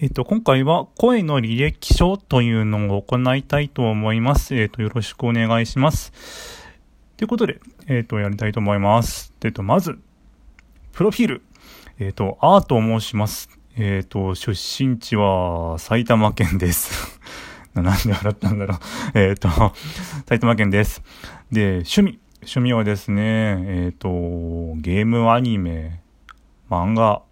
えっと、今回は声の履歴書というのを行いたいと思います。えっと、よろしくお願いします。ということで、えっと、やりたいと思います。えっと、まず、プロフィール。えっと、アーと申します。えっと、出身地は埼玉県です。なんで笑ったんだろう。えっと、埼玉県です。で、趣味。趣味はですね、えっと、ゲームアニメ、漫画、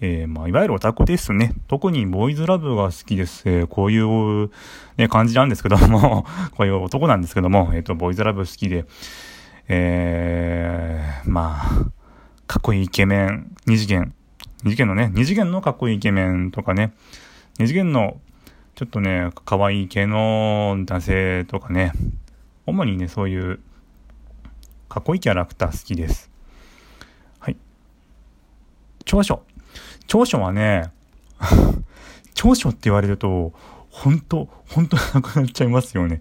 えー、まあ、いわゆるオタクですね。特にボーイズラブが好きです。えー、こういう、ね、感じなんですけども こういう男なんですけども、えっ、ー、と、ボーイズラブ好きで、えー、まあ、かっこいいイケメン、二次元、二次元のね、二次元のかっこいいイケメンとかね、二次元のちょっとね、可愛い系の男性とかね、主にね、そういうかっこいいキャラクター好きです。はい。長所。長所はね、長所って言われると、本当本当なくなっちゃいますよね。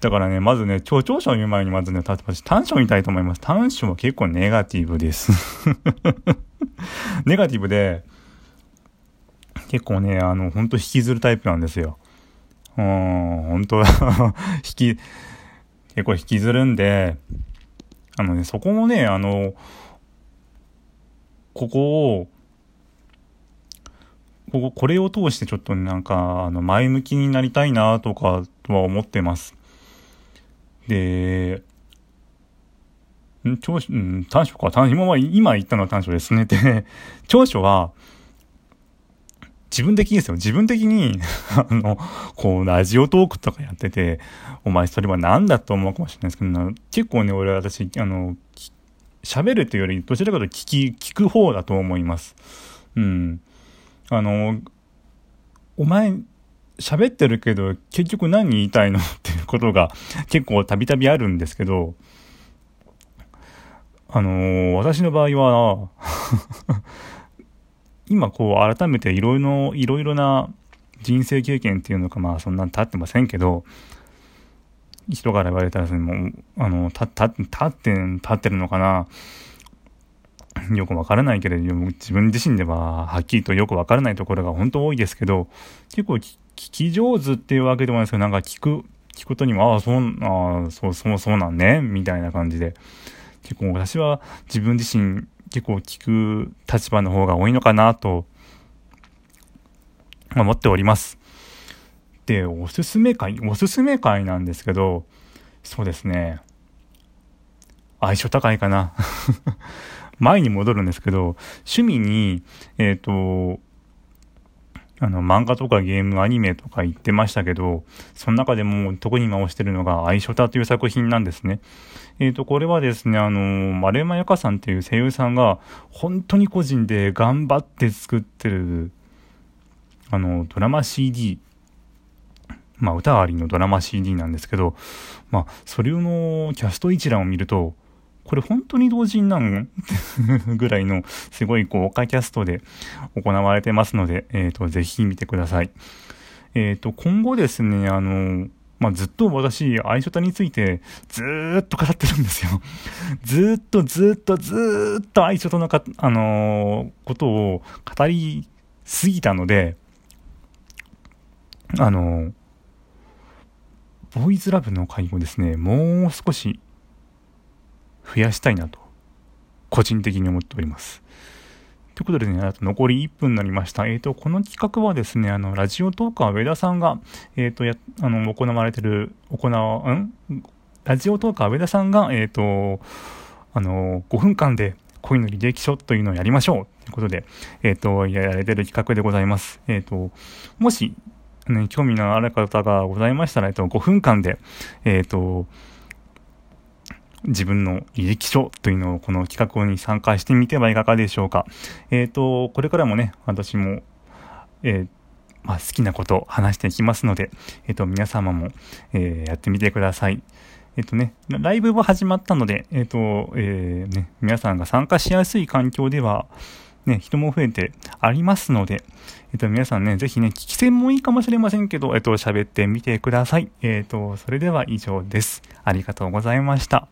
だからね、まずね、長長所を言う前にまずね、私短所を言いたいと思います。短所は結構ネガティブです。ネガティブで、結構ね、あの、本当引きずるタイプなんですよ。うん、本当 引き、結構引きずるんで、あのね、そこもね、あの、ここを、ここ、これを通してちょっとなんか、あの、前向きになりたいなとかとは思ってます。で、ん長所、うん、短所か、短所、今は、今言ったのは短所ですね。で、長所は、自分的にですよ。自分的に あの、こう、ラジオトークとかやってて、お前それは何だと思うかもしれないですけど、結構ね、俺は私、あの、喋るというより、どちらかというと聞き、聞く方だと思います。うん。あの、お前、喋ってるけど、結局何言いたいのっていうことが 結構たびたびあるんですけど、あのー、私の場合は 今こう改めていろいろ、いろいろな人生経験っていうのかまあそんな経ってませんけど、人から言われたらもう、あの、立って、立ってるのかな。よくわからないけれども、自分自身でははっきりとよくわからないところが本当多いですけど、結構聞き上手っていうわけでもないですけど、なんか聞く、聞くことにも、ああ、そう、ああ、そう、そう、そうなんね、みたいな感じで、結構私は自分自身結構聞く立場の方が多いのかなと思っております。で、おすすめ会、おすすめ会なんですけど、そうですね。相性高いかな。前に戻るんですけど、趣味に、えっ、ー、と、あの、漫画とかゲーム、アニメとか言ってましたけど、その中でも特に今推してるのが、愛書タという作品なんですね。えっ、ー、と、これはですね、あの、丸山由佳さんっていう声優さんが、本当に個人で頑張って作ってる、あの、ドラマ CD、まあ、歌ありのドラマ CD なんですけど、まあ、それのキャスト一覧を見ると、これ本当に同人なの？ぐらいの、すごい豪華キャストで行われてますので、えっ、ー、と、ぜひ見てください。えっ、ー、と、今後ですね、あの、まあ、ずっと私、愛書タについてずーっと語ってるんですよ。ずーっとずーっとずーっと愛書タのか、あのー、ことを語りすぎたので、あの、ボーイズラブの会をですね、もう少し増やしたいなと、個人的に思っております。ということでね、あと残り1分になりました。えっ、ー、と、この企画はですね、あの、ラジオトーカー上田さんが、えっ、ー、と、や、あの、行われてる、行わ、ん？ラジオトーカー上田さんが、えっ、ー、と、あの、5分間で恋の履歴書というのをやりましょうということで、えっ、と、やられてる企画でございます。えっ、と、もし、ね、興味のある方がございましたら、えっと、5分間で、えっ、と、自分の履歴書というのをこの企画に参加してみてはいかがでしょうか。えっ、ー、と、これからもね、私も、えー、まあ、好きなことを話していきますので、えっ、ー、と、皆様も、えやってみてください。えっ、とね、ライブは始まったので、えっ、と、えね、皆さんが参加しやすい環境では、ね、人も増えてありますので、えっと、皆さんね、ぜひね、聞き戦もいいかもしれませんけど、えっと、喋ってみてください。えっと、それでは以上です。ありがとうございました。